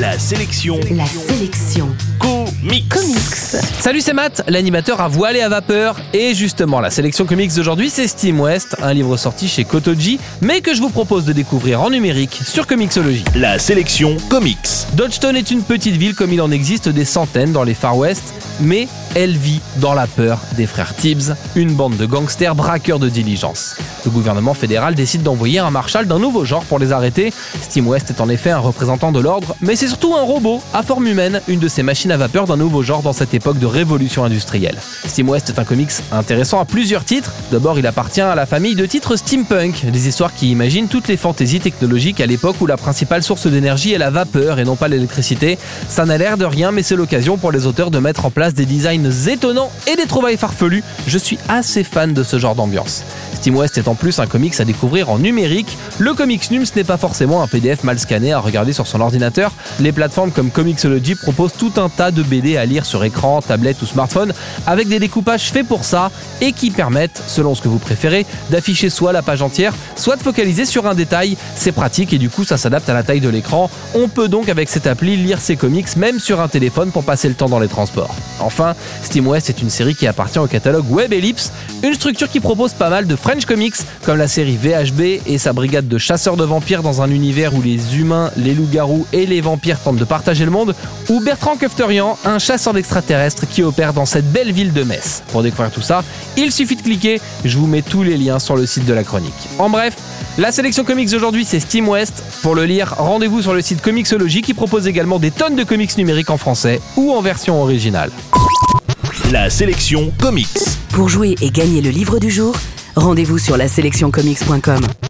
La sélection. La sélection. Comics. Comics. Salut, c'est Matt, l'animateur à voile et à vapeur. Et justement, la sélection comics d'aujourd'hui, c'est Steam West, un livre sorti chez Kotoji, mais que je vous propose de découvrir en numérique sur Comixology. La sélection comics. Dodgetown est une petite ville comme il en existe des centaines dans les Far West, mais elle vit dans la peur des frères Tibbs, une bande de gangsters braqueurs de diligence. Le gouvernement fédéral décide d'envoyer un marshal d'un nouveau genre pour les arrêter. Steam West est en effet un représentant de l'ordre, mais c'est surtout un robot à forme humaine, une de ces machines à vapeur d'un nouveau genre dans cette époque de révolution industrielle. Steam West est un comics intéressant à plusieurs titres. D'abord, il appartient à la famille de titres steampunk, des histoires qui imaginent toutes les fantaisies technologiques à l'époque où la principale source d'énergie est la vapeur et non pas l'électricité. Ça n'a l'air de rien, mais c'est l'occasion pour les auteurs de mettre en place des designs étonnants et des trouvailles farfelues. Je suis assez fan de ce genre d'ambiance. Steam West est en plus un comics à découvrir en numérique. Le Comics Num, ce n'est pas forcément un PDF mal scanné à regarder sur son ordinateur. Les plateformes comme Comixology proposent tout un tas de BD à lire sur écran, tablette ou smartphone, avec des découpages faits pour ça et qui permettent, selon ce que vous préférez, d'afficher soit la page entière, soit de focaliser sur un détail. C'est pratique et du coup ça s'adapte à la taille de l'écran. On peut donc avec cette appli lire ses comics même sur un téléphone pour passer le temps dans les transports. Enfin, Steam West est une série qui appartient au catalogue Web Ellipse, une structure qui propose pas mal de French Comics, comme la série VHB et sa brigade de chasseurs de vampires dans un univers où les humains, les loups-garous et les vampires tentent de partager le monde, ou Bertrand Kefterian, un chasseur d'extraterrestres qui opère dans cette belle ville de Metz. Pour découvrir tout ça, il suffit de cliquer, je vous mets tous les liens sur le site de la chronique. En bref, la sélection comics d'aujourd'hui c'est Steam West. Pour le lire, rendez-vous sur le site Comixology qui propose également des tonnes de comics numériques en français ou en version originale. La sélection comics. Pour jouer et gagner le livre du jour, rendez-vous sur la sélectioncomics.com.